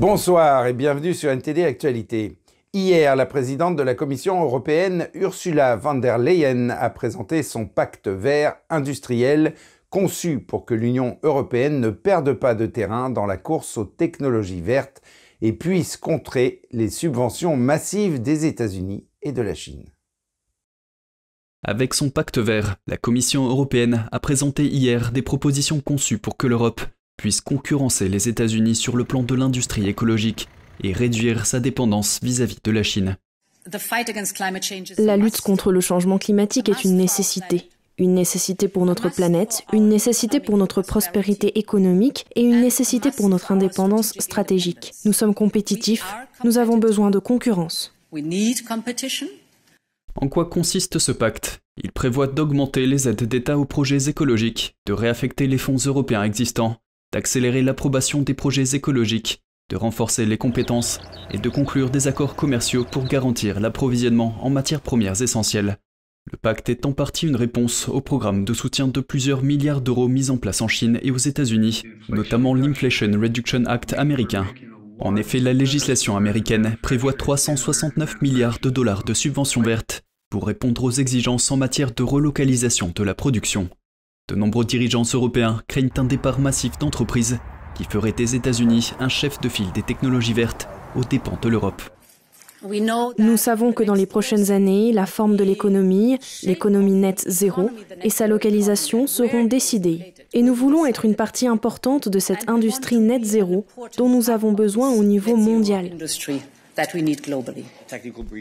Bonsoir et bienvenue sur NTD Actualité. Hier, la présidente de la Commission européenne, Ursula von der Leyen, a présenté son pacte vert industriel conçu pour que l'Union européenne ne perde pas de terrain dans la course aux technologies vertes et puisse contrer les subventions massives des États-Unis et de la Chine. Avec son pacte vert, la Commission européenne a présenté hier des propositions conçues pour que l'Europe puisse concurrencer les États-Unis sur le plan de l'industrie écologique et réduire sa dépendance vis-à-vis de la Chine. La lutte contre le changement climatique est une nécessité. Une nécessité pour notre planète, une nécessité pour notre prospérité économique et une nécessité pour notre indépendance stratégique. Nous sommes compétitifs, nous avons besoin de concurrence. En quoi consiste ce pacte? Il prévoit d'augmenter les aides d'État aux projets écologiques, de réaffecter les fonds européens existants d'accélérer l'approbation des projets écologiques, de renforcer les compétences et de conclure des accords commerciaux pour garantir l'approvisionnement en matières premières essentielles. Le pacte est en partie une réponse au programme de soutien de plusieurs milliards d'euros mis en place en Chine et aux États-Unis, notamment l'Inflation Reduction Act américain. En effet, la législation américaine prévoit 369 milliards de dollars de subventions vertes pour répondre aux exigences en matière de relocalisation de la production. De nombreux dirigeants européens craignent un départ massif d'entreprises qui ferait des États-Unis un chef de file des technologies vertes aux dépens de l'Europe. Nous savons que dans les prochaines années, la forme de l'économie, l'économie nette zéro, et sa localisation seront décidées. Et nous voulons être une partie importante de cette industrie net zéro dont nous avons besoin au niveau mondial.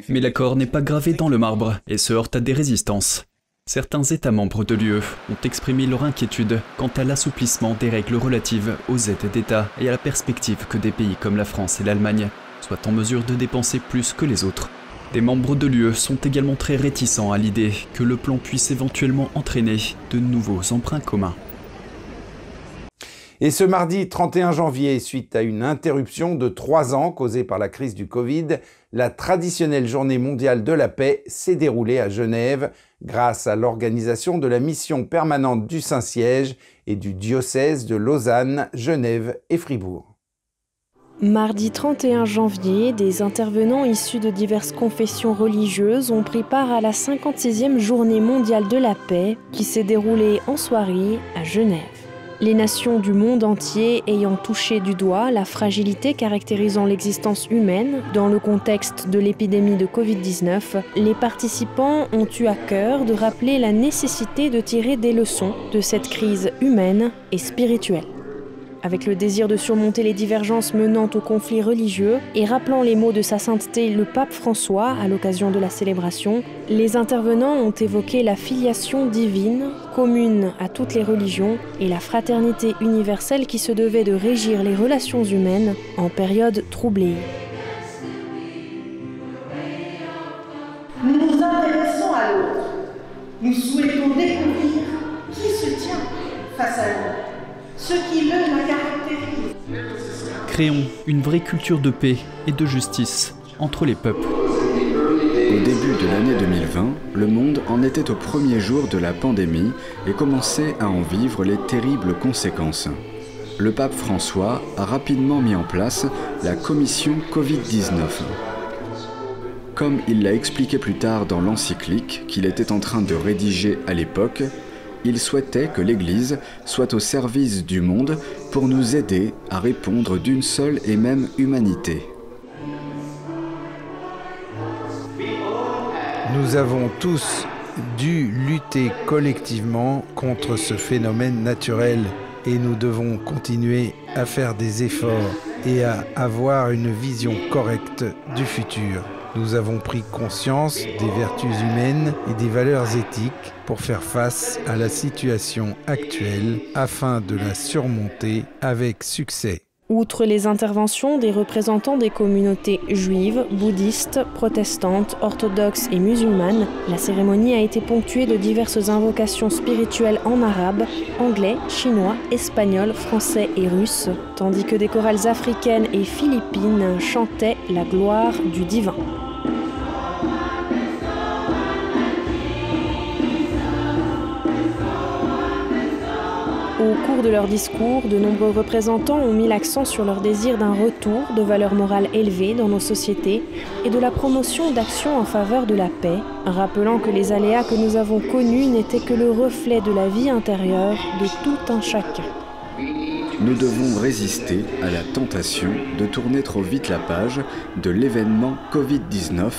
Mais l'accord n'est pas gravé dans le marbre et se heurte à des résistances. Certains États membres de l'UE ont exprimé leur inquiétude quant à l'assouplissement des règles relatives aux aides d'État et à la perspective que des pays comme la France et l'Allemagne soient en mesure de dépenser plus que les autres. Des membres de l'UE sont également très réticents à l'idée que le plan puisse éventuellement entraîner de nouveaux emprunts communs. Et ce mardi 31 janvier, suite à une interruption de trois ans causée par la crise du Covid, la traditionnelle journée mondiale de la paix s'est déroulée à Genève grâce à l'organisation de la mission permanente du Saint-Siège et du diocèse de Lausanne, Genève et Fribourg. Mardi 31 janvier, des intervenants issus de diverses confessions religieuses ont pris part à la 56e journée mondiale de la paix qui s'est déroulée en soirée à Genève. Les nations du monde entier ayant touché du doigt la fragilité caractérisant l'existence humaine dans le contexte de l'épidémie de Covid-19, les participants ont eu à cœur de rappeler la nécessité de tirer des leçons de cette crise humaine et spirituelle avec le désir de surmonter les divergences menant aux conflits religieux et rappelant les mots de sa sainteté le pape François à l'occasion de la célébration, les intervenants ont évoqué la filiation divine, commune à toutes les religions, et la fraternité universelle qui se devait de régir les relations humaines en période troublée. Nous nous intéressons à l'autre. Nous souhaitons découvrir qui se tient face à ce qui le la caractérise. Créons une vraie culture de paix et de justice entre les peuples. Au début de l'année 2020, le monde en était au premier jour de la pandémie et commençait à en vivre les terribles conséquences. Le pape François a rapidement mis en place la commission Covid-19. Comme il l'a expliqué plus tard dans l'encyclique qu'il était en train de rédiger à l'époque, il souhaitait que l'Église soit au service du monde pour nous aider à répondre d'une seule et même humanité. Nous avons tous dû lutter collectivement contre ce phénomène naturel et nous devons continuer à faire des efforts et à avoir une vision correcte du futur. Nous avons pris conscience des vertus humaines et des valeurs éthiques pour faire face à la situation actuelle afin de la surmonter avec succès. Outre les interventions des représentants des communautés juives, bouddhistes, protestantes, orthodoxes et musulmanes, la cérémonie a été ponctuée de diverses invocations spirituelles en arabe, anglais, chinois, espagnol, français et russe, tandis que des chorales africaines et philippines chantaient la gloire du divin. Au cours de leur discours, de nombreux représentants ont mis l'accent sur leur désir d'un retour de valeurs morales élevées dans nos sociétés et de la promotion d'actions en faveur de la paix, rappelant que les aléas que nous avons connus n'étaient que le reflet de la vie intérieure de tout un chacun. Nous devons résister à la tentation de tourner trop vite la page de l'événement Covid-19,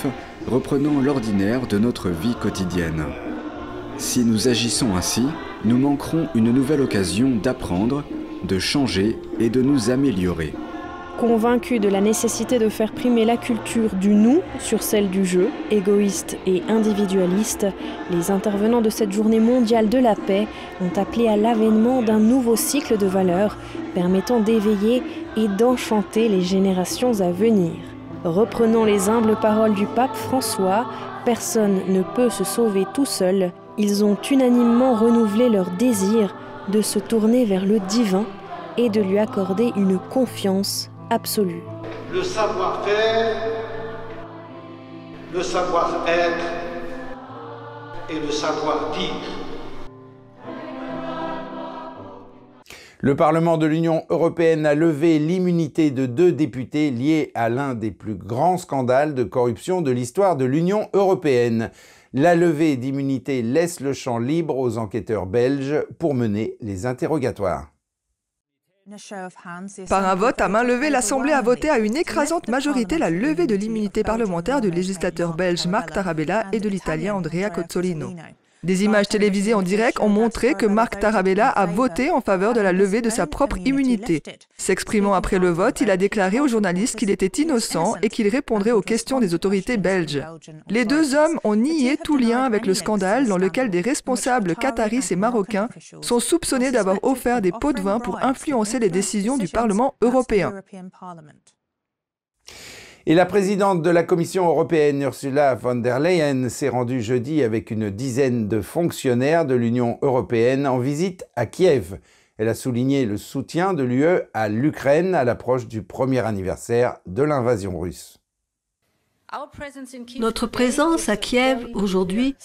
reprenant l'ordinaire de notre vie quotidienne. Si nous agissons ainsi, nous manquerons une nouvelle occasion d'apprendre, de changer et de nous améliorer. Convaincus de la nécessité de faire primer la culture du nous sur celle du jeu, égoïste et individualiste, les intervenants de cette journée mondiale de la paix ont appelé à l'avènement d'un nouveau cycle de valeurs permettant d'éveiller et d'enchanter les générations à venir. Reprenons les humbles paroles du pape François, personne ne peut se sauver tout seul, ils ont unanimement renouvelé leur désir de se tourner vers le divin et de lui accorder une confiance absolue. Le savoir-faire, le savoir-être et le savoir-dire. Le Parlement de l'Union européenne a levé l'immunité de deux députés liés à l'un des plus grands scandales de corruption de l'histoire de l'Union européenne. La levée d'immunité laisse le champ libre aux enquêteurs belges pour mener les interrogatoires. Par un vote à main levée, l'Assemblée a voté à une écrasante majorité la levée de l'immunité parlementaire du législateur belge Marc Tarabella et de l'Italien Andrea Cozzolino. Des images télévisées en direct ont montré que Marc Tarabella a voté en faveur de la levée de sa propre immunité. S'exprimant après le vote, il a déclaré aux journalistes qu'il était innocent et qu'il répondrait aux questions des autorités belges. Les deux hommes ont nié tout lien avec le scandale dans lequel des responsables qataris et marocains sont soupçonnés d'avoir offert des pots de vin pour influencer les décisions du Parlement européen. Et la présidente de la Commission européenne, Ursula von der Leyen, s'est rendue jeudi avec une dizaine de fonctionnaires de l'Union européenne en visite à Kiev. Elle a souligné le soutien de l'UE à l'Ukraine à l'approche du premier anniversaire de l'invasion russe. Notre présence à Kiev aujourd'hui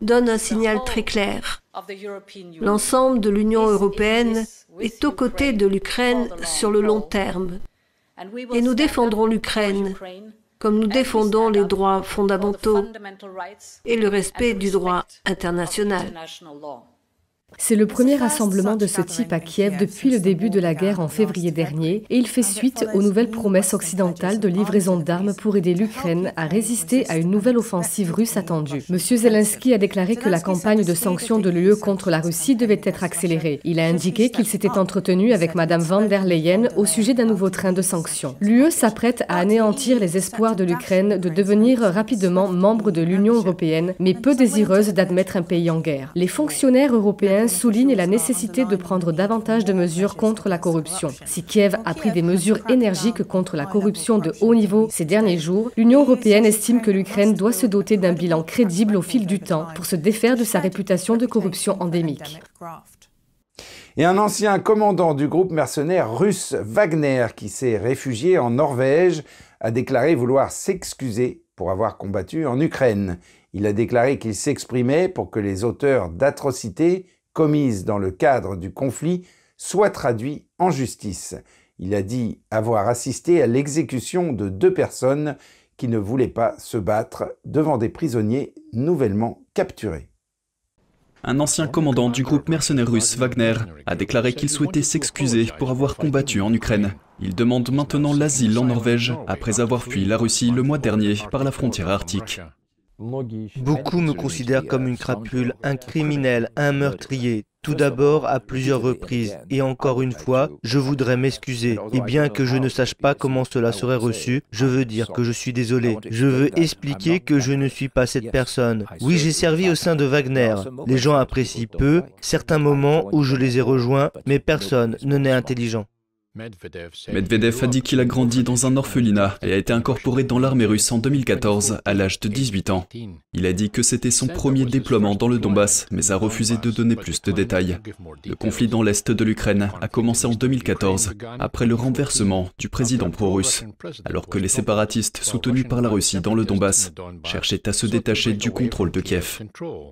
donne un signal très clair. L'ensemble de l'Union européenne est aux côtés de l'Ukraine sur le long terme et nous défendrons l'Ukraine comme nous défendons les droits fondamentaux et le respect du droit international. C'est le premier rassemblement de ce type à Kiev depuis le début de la guerre en février dernier et il fait suite aux nouvelles promesses occidentales de livraison d'armes pour aider l'Ukraine à résister à une nouvelle offensive russe attendue. M. Zelensky a déclaré que la campagne de sanctions de l'UE contre la Russie devait être accélérée. Il a indiqué qu'il s'était entretenu avec Mme van der Leyen au sujet d'un nouveau train de sanctions. L'UE s'apprête à anéantir les espoirs de l'Ukraine de devenir rapidement membre de l'Union européenne, mais peu désireuse d'admettre un pays en guerre. Les fonctionnaires européens souligne la nécessité de prendre davantage de mesures contre la corruption. Si Kiev a pris des mesures énergiques contre la corruption de haut niveau ces derniers jours, l'Union européenne estime que l'Ukraine doit se doter d'un bilan crédible au fil du temps pour se défaire de sa réputation de corruption endémique. Et un ancien commandant du groupe mercenaire russe Wagner, qui s'est réfugié en Norvège, a déclaré vouloir s'excuser pour avoir combattu en Ukraine. Il a déclaré qu'il s'exprimait pour que les auteurs d'atrocités commises dans le cadre du conflit soit traduit en justice. Il a dit avoir assisté à l'exécution de deux personnes qui ne voulaient pas se battre devant des prisonniers nouvellement capturés. Un ancien commandant du groupe mercenaire russe Wagner a déclaré qu'il souhaitait s'excuser pour avoir combattu en Ukraine. Il demande maintenant l'asile en Norvège après avoir fui la Russie le mois dernier par la frontière arctique. Beaucoup me considèrent comme une crapule, un criminel, un meurtrier, tout d'abord à plusieurs reprises. Et encore une fois, je voudrais m'excuser. Et bien que je ne sache pas comment cela serait reçu, je veux dire que je suis désolé. Je veux expliquer que je ne suis pas cette personne. Oui, j'ai servi au sein de Wagner. Les gens apprécient peu certains moments où je les ai rejoints, mais personne ne n'est intelligent. Medvedev a dit qu'il a grandi dans un orphelinat et a été incorporé dans l'armée russe en 2014 à l'âge de 18 ans. Il a dit que c'était son premier déploiement dans le Donbass, mais a refusé de donner plus de détails. Le conflit dans l'est de l'Ukraine a commencé en 2014, après le renversement du président pro-russe, alors que les séparatistes soutenus par la Russie dans le Donbass cherchaient à se détacher du contrôle de Kiev.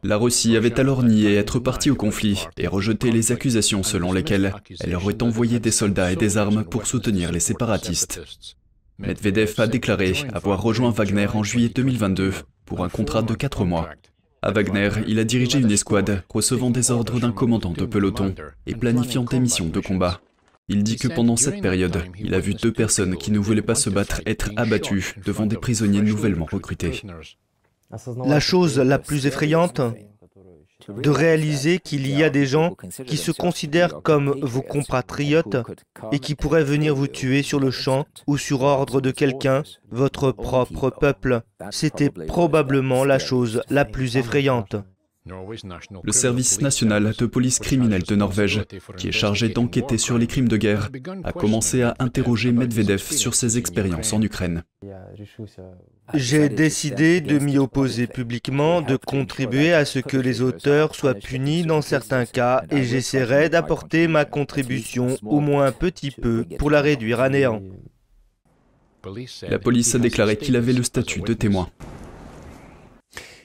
La Russie avait alors nié être partie au conflit et rejeté les accusations selon lesquelles elle aurait envoyé des soldats et armes pour soutenir les séparatistes. Medvedev a déclaré avoir rejoint Wagner en juillet 2022 pour un contrat de 4 mois. À Wagner, il a dirigé une escouade recevant des ordres d'un commandant de peloton et planifiant des missions de combat. Il dit que pendant cette période, il a vu deux personnes qui ne voulaient pas se battre être abattues devant des prisonniers nouvellement recrutés. La chose la plus effrayante, de réaliser qu'il y a des gens qui se considèrent comme vos compatriotes et qui pourraient venir vous tuer sur le champ ou sur ordre de quelqu'un, votre propre peuple. C'était probablement la chose la plus effrayante. Le service national de police criminelle de Norvège, qui est chargé d'enquêter sur les crimes de guerre, a commencé à interroger Medvedev sur ses expériences en Ukraine. J'ai décidé de m'y opposer publiquement, de contribuer à ce que les auteurs soient punis dans certains cas, et j'essaierai d'apporter ma contribution, au moins un petit peu, pour la réduire à néant. La police a déclaré qu'il avait le statut de témoin.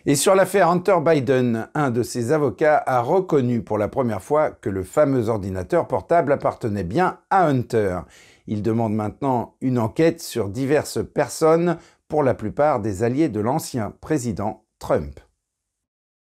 Et sur l'affaire Hunter Biden, un de ses avocats a reconnu pour la première fois que le fameux ordinateur portable appartenait bien à Hunter. Il demande maintenant une enquête sur diverses personnes, pour la plupart des alliés de l'ancien président Trump.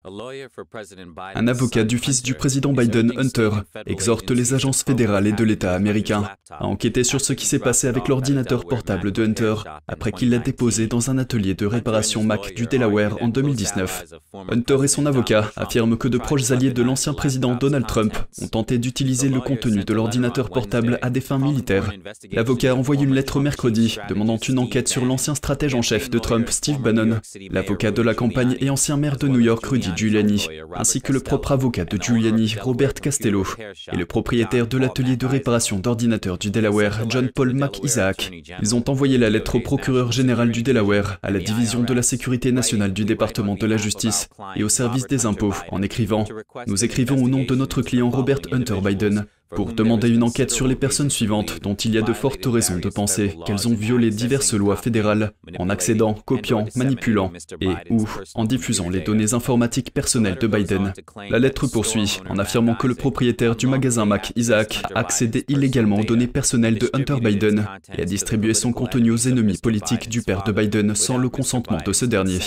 Un avocat du fils du président Biden, Hunter, exhorte les agences fédérales et de l'État américain à enquêter sur ce qui s'est passé avec l'ordinateur portable de Hunter après qu'il l'a déposé dans un atelier de réparation Mac du Delaware en 2019. Hunter et son avocat affirment que de proches alliés de l'ancien président Donald Trump ont tenté d'utiliser le contenu de l'ordinateur portable à des fins militaires. L'avocat a envoyé une lettre mercredi demandant une enquête sur l'ancien stratège en chef de Trump, Steve Bannon, l'avocat de la campagne et ancien maire de New York, Rudy Giuliani, ainsi que le propre avocat de Giuliani, Robert Castello, et le propriétaire de l'atelier de réparation d'ordinateurs du Delaware, John Paul McIsaac. Ils ont envoyé la lettre au procureur général du Delaware, à la division de la sécurité nationale du département de la justice et au service des impôts en écrivant Nous écrivons au nom de notre client Robert Hunter Biden pour demander une enquête sur les personnes suivantes dont il y a de fortes raisons de penser qu'elles ont violé diverses lois fédérales en accédant, copiant, manipulant et ou en diffusant les données informatiques personnelles de Biden. La lettre poursuit en affirmant que le propriétaire du magasin Mac, Isaac, a accédé illégalement aux données personnelles de Hunter Biden et a distribué son contenu aux ennemis politiques du père de Biden sans le consentement de ce dernier.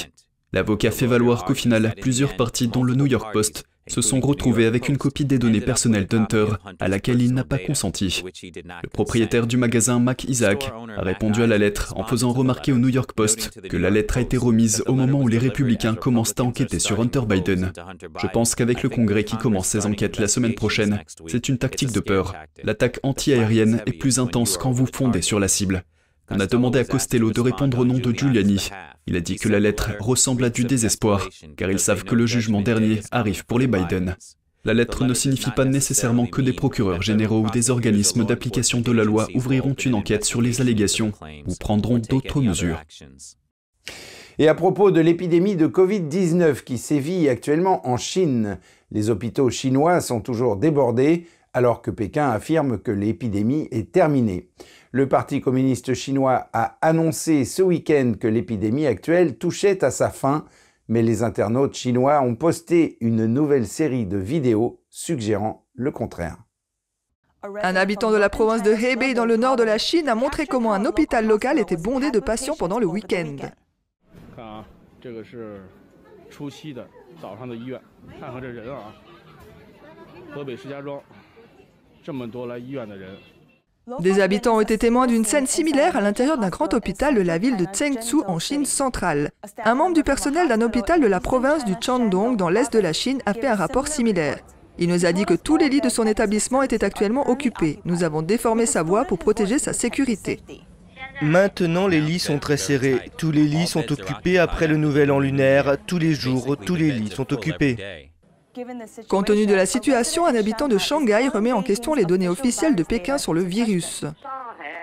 L'avocat fait valoir qu'au final, plusieurs parties dont le New York Post se sont retrouvés avec une copie des données personnelles d'Hunter à laquelle il n'a pas consenti. Le propriétaire du magasin Mac Isaac a répondu à la lettre en faisant remarquer au New York Post que la lettre a été remise au moment où les républicains commencent à enquêter sur Hunter Biden. Je pense qu'avec le Congrès qui commence ses enquêtes la semaine prochaine, c'est une tactique de peur. L'attaque anti-aérienne est plus intense quand vous fondez sur la cible. On a demandé à Costello de répondre au nom de Giuliani. Il a dit que la lettre ressemble à du désespoir, car ils savent que le jugement dernier arrive pour les Biden. La lettre ne signifie pas nécessairement que des procureurs généraux ou des organismes d'application de la loi ouvriront une enquête sur les allégations ou prendront d'autres mesures. Et à propos de l'épidémie de Covid-19 qui sévit actuellement en Chine, les hôpitaux chinois sont toujours débordés alors que Pékin affirme que l'épidémie est terminée. Le Parti communiste chinois a annoncé ce week-end que l'épidémie actuelle touchait à sa fin, mais les internautes chinois ont posté une nouvelle série de vidéos suggérant le contraire. Un habitant de la province de Hebei dans le nord de la Chine a montré comment un hôpital local était bondé de patients pendant le week-end. Des habitants ont été témoins d'une scène similaire à l'intérieur d'un grand hôpital de la ville de Zhengzhou en Chine centrale. Un membre du personnel d'un hôpital de la province du Shandong dans l'est de la Chine a fait un rapport similaire. Il nous a dit que tous les lits de son établissement étaient actuellement occupés. Nous avons déformé sa voix pour protéger sa sécurité. Maintenant, les lits sont très serrés. Tous les lits sont occupés après le nouvel an lunaire. Tous les jours, tous les lits sont occupés. Compte tenu de la situation, un habitant de Shanghai remet en question les données officielles de Pékin sur le virus.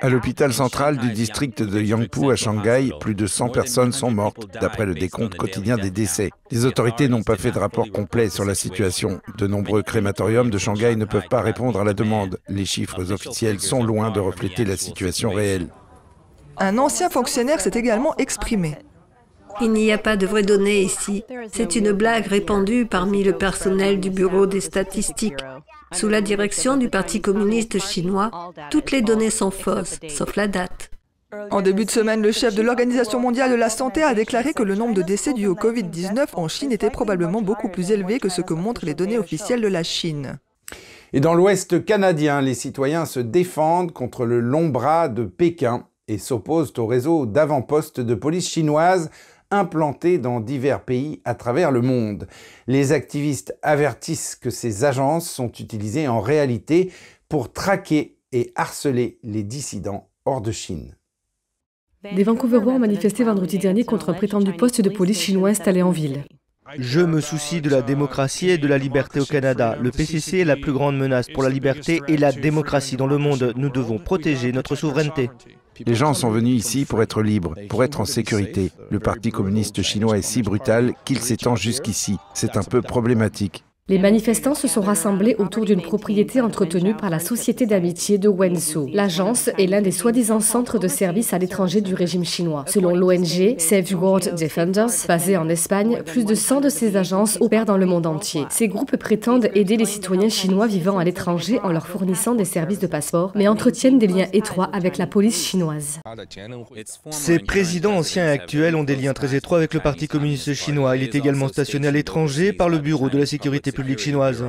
À l'hôpital central du district de Yangpu à Shanghai, plus de 100 personnes sont mortes, d'après le décompte quotidien des décès. Les autorités n'ont pas fait de rapport complet sur la situation. De nombreux crématoriums de Shanghai ne peuvent pas répondre à la demande. Les chiffres officiels sont loin de refléter la situation réelle. Un ancien fonctionnaire s'est également exprimé. Il n'y a pas de vraies données ici. C'est une blague répandue parmi le personnel du Bureau des statistiques. Sous la direction du Parti communiste chinois, toutes les données sont fausses, sauf la date. En début de semaine, le chef de l'Organisation mondiale de la santé a déclaré que le nombre de décès dus au Covid-19 en Chine était probablement beaucoup plus élevé que ce que montrent les données officielles de la Chine. Et dans l'Ouest canadien, les citoyens se défendent contre le long bras de Pékin et s'opposent au réseau d'avant-postes de police chinoise implantés dans divers pays à travers le monde. Les activistes avertissent que ces agences sont utilisées en réalité pour traquer et harceler les dissidents hors de Chine. Des Vancouverois ont manifesté vendredi dernier contre un prétendu poste de police chinois installé en ville. Je me soucie de la démocratie et de la liberté au Canada. Le PCC est la plus grande menace pour la liberté et la démocratie dans le monde. Nous devons protéger notre souveraineté. Les gens sont venus ici pour être libres, pour être en sécurité. Le Parti communiste chinois est si brutal qu'il s'étend jusqu'ici. C'est un peu problématique. Les manifestants se sont rassemblés autour d'une propriété entretenue par la Société d'amitié de Wenzhou. L'agence est l'un des soi-disant centres de services à l'étranger du régime chinois. Selon l'ONG Safeguard Defenders, basée en Espagne, plus de 100 de ces agences opèrent dans le monde entier. Ces groupes prétendent aider les citoyens chinois vivant à l'étranger en leur fournissant des services de passeport, mais entretiennent des liens étroits avec la police chinoise. Ces présidents anciens et actuels ont des liens très étroits avec le Parti communiste chinois. Il est également stationné à l'étranger par le Bureau de la sécurité chinoise.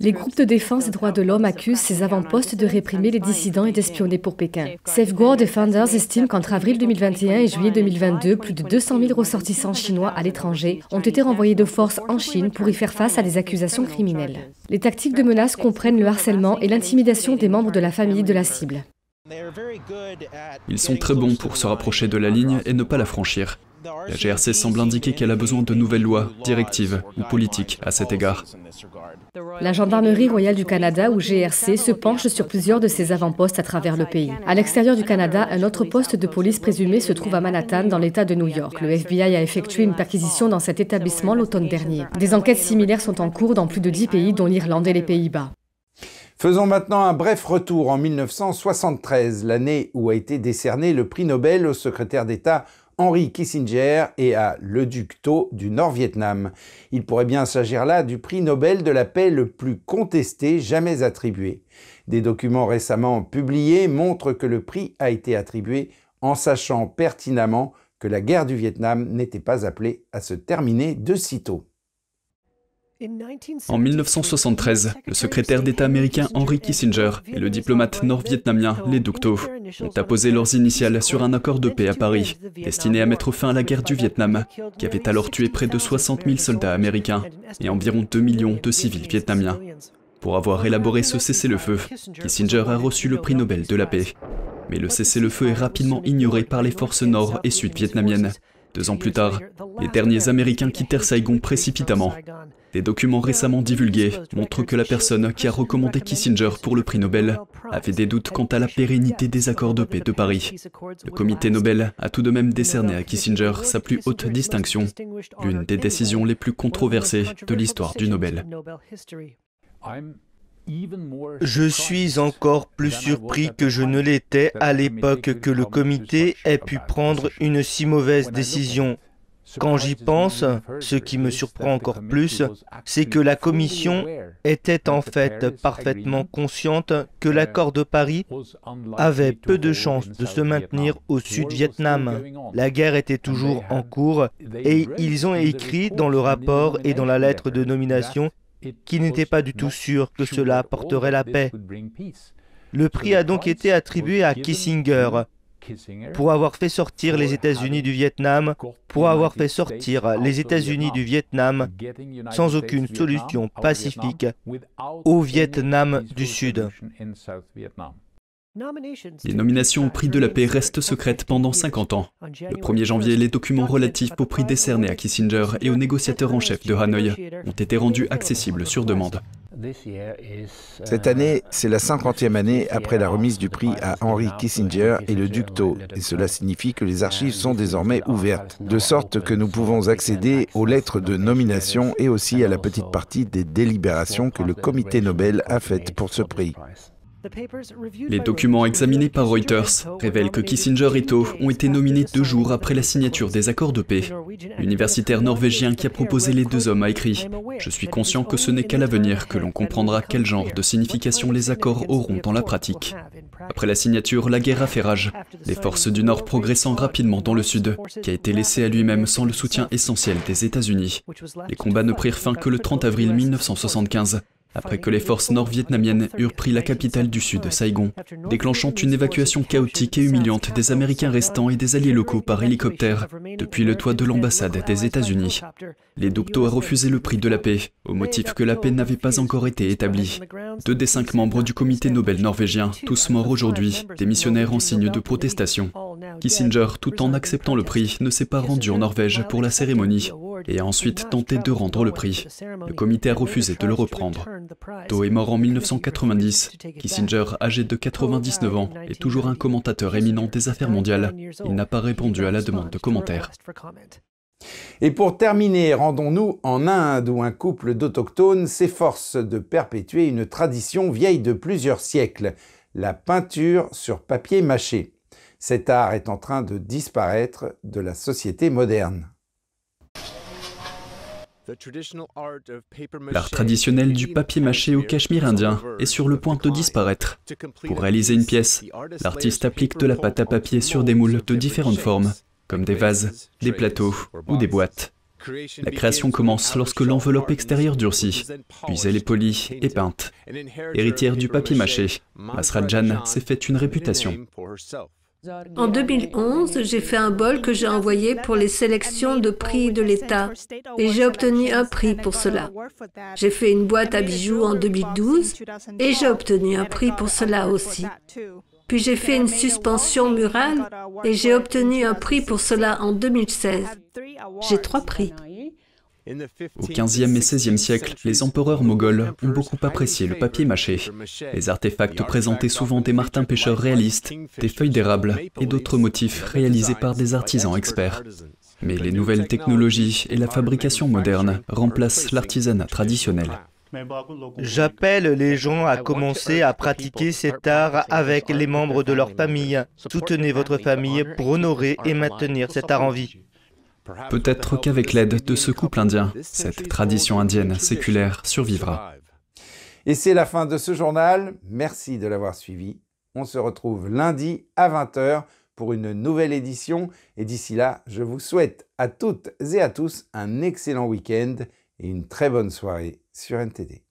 Les groupes de défense des droits de l'homme accusent ces avant-postes de réprimer les dissidents et d'espionner pour Pékin. Safeguard Defenders estime qu'entre avril 2021 et juillet 2022, plus de 200 000 ressortissants chinois à l'étranger ont été renvoyés de force en Chine pour y faire face à des accusations criminelles. Les tactiques de menace comprennent le harcèlement et l'intimidation des membres de la famille de la cible. Ils sont très bons pour se rapprocher de la ligne et ne pas la franchir. La GRC semble indiquer qu'elle a besoin de nouvelles lois, directives ou politiques à cet égard. La Gendarmerie royale du Canada, ou GRC, se penche sur plusieurs de ses avant-postes à travers le pays. À l'extérieur du Canada, un autre poste de police présumé se trouve à Manhattan, dans l'État de New York. Le FBI a effectué une perquisition dans cet établissement l'automne dernier. Des enquêtes similaires sont en cours dans plus de dix pays, dont l'Irlande et les Pays-Bas. Faisons maintenant un bref retour en 1973, l'année où a été décerné le prix Nobel au secrétaire d'État Henry Kissinger et à Le Duc Tho du Nord-Vietnam. Il pourrait bien s'agir là du prix Nobel de la paix le plus contesté jamais attribué. Des documents récemment publiés montrent que le prix a été attribué en sachant pertinemment que la guerre du Vietnam n'était pas appelée à se terminer de sitôt. En 1973, le secrétaire d'État américain Henry Kissinger et le diplomate nord-vietnamien Les Duc Tho ont apposé leurs initiales sur un accord de paix à Paris, destiné à mettre fin à la guerre du Vietnam, qui avait alors tué près de 60 000 soldats américains et environ 2 millions de civils vietnamiens. Pour avoir élaboré ce cessez-le-feu, Kissinger a reçu le prix Nobel de la paix. Mais le cessez-le-feu est rapidement ignoré par les forces nord et sud vietnamiennes. Deux ans plus tard, les derniers Américains quittèrent Saigon précipitamment. Des documents récemment divulgués montrent que la personne qui a recommandé Kissinger pour le prix Nobel avait des doutes quant à la pérennité des accords de paix de Paris. Le comité Nobel a tout de même décerné à Kissinger sa plus haute distinction, l'une des décisions les plus controversées de l'histoire du Nobel. Je suis encore plus surpris que je ne l'étais à l'époque que le comité ait pu prendre une si mauvaise décision. Quand j'y pense, ce qui me surprend encore plus, c'est que la Commission était en fait parfaitement consciente que l'accord de Paris avait peu de chances de se maintenir au Sud-Vietnam. La guerre était toujours en cours et ils ont écrit dans le rapport et dans la lettre de nomination qui n'était pas du tout sûr que cela apporterait la paix. Le prix a donc été attribué à Kissinger pour avoir fait sortir les États-Unis du Vietnam, pour avoir fait sortir les États-Unis du Vietnam sans aucune solution pacifique au Vietnam du Sud. Les nominations au prix de la paix restent secrètes pendant 50 ans. Le 1er janvier, les documents relatifs au prix décerné à Kissinger et au négociateur en chef de Hanoï ont été rendus accessibles sur demande. Cette année, c'est la 50e année après la remise du prix à Henry Kissinger et le duc et cela signifie que les archives sont désormais ouvertes, de sorte que nous pouvons accéder aux lettres de nomination et aussi à la petite partie des délibérations que le comité Nobel a faites pour ce prix. Les documents examinés par Reuters révèlent que Kissinger et Tho ont été nominés deux jours après la signature des accords de paix. L'universitaire norvégien qui a proposé les deux hommes a écrit ⁇ Je suis conscient que ce n'est qu'à l'avenir que l'on comprendra quel genre de signification les accords auront dans la pratique. Après la signature, la guerre a fait rage, les forces du Nord progressant rapidement dans le Sud, qui a été laissé à lui-même sans le soutien essentiel des États-Unis. Les combats ne prirent fin que le 30 avril 1975 après que les forces nord-vietnamiennes eurent pris la capitale du Sud, Saigon, déclenchant une évacuation chaotique et humiliante des Américains restants et des alliés locaux par hélicoptère depuis le toit de l'ambassade des États-Unis. Les Docto a refusé le prix de la paix, au motif que la paix n'avait pas encore été établie. Deux des cinq membres du comité Nobel norvégien, tous morts aujourd'hui, démissionnaires en signe de protestation. Kissinger, tout en acceptant le prix, ne s'est pas rendu en Norvège pour la cérémonie et a ensuite tenté de rendre le prix. Le comité a refusé de le reprendre. Tho est mort en 1990. Kissinger, âgé de 99 ans, est toujours un commentateur éminent des affaires mondiales. Il n'a pas répondu à la demande de commentaires. Et pour terminer, rendons-nous en Inde où un couple d'autochtones s'efforce de perpétuer une tradition vieille de plusieurs siècles, la peinture sur papier mâché. Cet art est en train de disparaître de la société moderne. L'art traditionnel du papier mâché au cachemire indien est sur le point de disparaître. Pour réaliser une pièce, l'artiste applique de la pâte à papier sur des moules de différentes formes, comme des vases, des plateaux ou des boîtes. La création commence lorsque l'enveloppe extérieure durcit, puis elle est polie et peinte. Héritière du papier mâché, Masrajan s'est fait une réputation. En 2011, j'ai fait un bol que j'ai envoyé pour les sélections de prix de l'État et j'ai obtenu un prix pour cela. J'ai fait une boîte à bijoux en 2012 et j'ai obtenu un prix pour cela aussi. Puis j'ai fait une suspension murale et j'ai obtenu un prix pour cela en 2016. J'ai trois prix. Au XVe et XVIe siècle, les empereurs moghols ont beaucoup apprécié le papier mâché. Les artefacts présentaient souvent des martins pêcheurs réalistes, des feuilles d'érable et d'autres motifs réalisés par des artisans experts. Mais les nouvelles technologies et la fabrication moderne remplacent l'artisanat traditionnel. J'appelle les gens à commencer à pratiquer cet art avec les membres de leur famille. Soutenez votre famille pour honorer et maintenir cet art en vie. Peut-être qu'avec l'aide de ce couple indien, cette tradition indienne séculaire survivra. Et c'est la fin de ce journal. Merci de l'avoir suivi. On se retrouve lundi à 20h pour une nouvelle édition. Et d'ici là, je vous souhaite à toutes et à tous un excellent week-end et une très bonne soirée sur NTD.